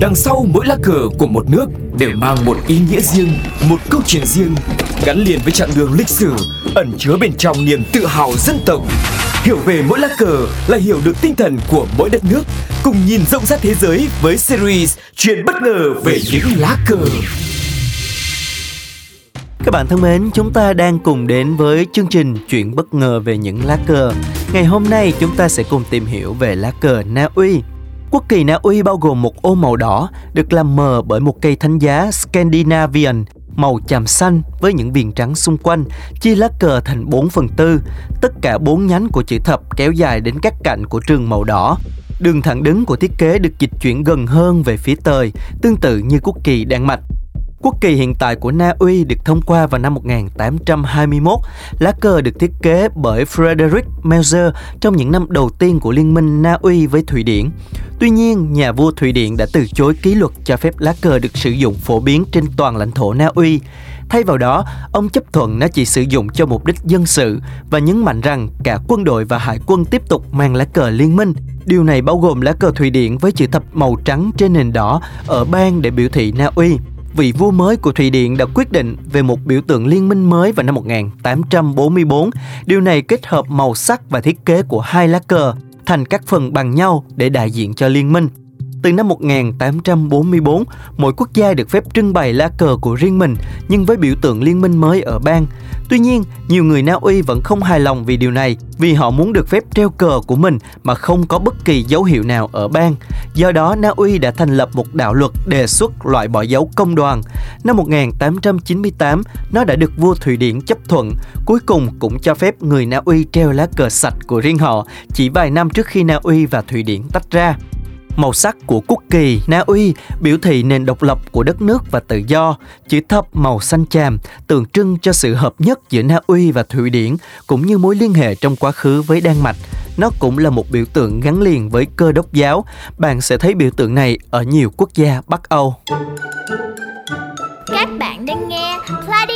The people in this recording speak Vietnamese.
Đằng sau mỗi lá cờ của một nước đều mang một ý nghĩa riêng, một câu chuyện riêng, gắn liền với chặng đường lịch sử, ẩn chứa bên trong niềm tự hào dân tộc. Hiểu về mỗi lá cờ là hiểu được tinh thần của mỗi đất nước, cùng nhìn rộng rãi thế giới với series Chuyện bất ngờ về những lá cờ. Các bạn thân mến, chúng ta đang cùng đến với chương trình Chuyện bất ngờ về những lá cờ. Ngày hôm nay chúng ta sẽ cùng tìm hiểu về lá cờ Na Uy. Quốc kỳ Na Uy bao gồm một ô màu đỏ được làm mờ bởi một cây thánh giá Scandinavian màu chàm xanh với những viền trắng xung quanh, chia lá cờ thành 4 phần tư. Tất cả bốn nhánh của chữ thập kéo dài đến các cạnh của trường màu đỏ. Đường thẳng đứng của thiết kế được dịch chuyển gần hơn về phía tời, tương tự như quốc kỳ Đan Mạch. Quốc kỳ hiện tại của Na Uy được thông qua vào năm 1821. Lá cờ được thiết kế bởi Frederick Melzer trong những năm đầu tiên của liên minh Na Uy với Thụy Điển. Tuy nhiên, nhà vua Thụy Điển đã từ chối ký luật cho phép lá cờ được sử dụng phổ biến trên toàn lãnh thổ Na Uy. Thay vào đó, ông chấp thuận nó chỉ sử dụng cho mục đích dân sự và nhấn mạnh rằng cả quân đội và hải quân tiếp tục mang lá cờ liên minh. Điều này bao gồm lá cờ Thụy Điển với chữ thập màu trắng trên nền đỏ ở bang để biểu thị Na Uy vị vua mới của Thụy Điển đã quyết định về một biểu tượng liên minh mới vào năm 1844. Điều này kết hợp màu sắc và thiết kế của hai lá cờ thành các phần bằng nhau để đại diện cho liên minh. Từ năm 1844, mỗi quốc gia được phép trưng bày lá cờ của riêng mình nhưng với biểu tượng liên minh mới ở bang. Tuy nhiên, nhiều người Na Uy vẫn không hài lòng vì điều này vì họ muốn được phép treo cờ của mình mà không có bất kỳ dấu hiệu nào ở bang. Do đó, Na Uy đã thành lập một đạo luật đề xuất loại bỏ dấu công đoàn. Năm 1898, nó đã được vua Thụy Điển chấp thuận, cuối cùng cũng cho phép người Na Uy treo lá cờ sạch của riêng họ chỉ vài năm trước khi Na Uy và Thụy Điển tách ra. Màu sắc của quốc kỳ, Na Uy, biểu thị nền độc lập của đất nước và tự do. Chữ thập màu xanh chàm, tượng trưng cho sự hợp nhất giữa Na Uy và Thụy Điển, cũng như mối liên hệ trong quá khứ với Đan Mạch. Nó cũng là một biểu tượng gắn liền với cơ đốc giáo. Bạn sẽ thấy biểu tượng này ở nhiều quốc gia Bắc Âu. Các bạn đang nghe Pladio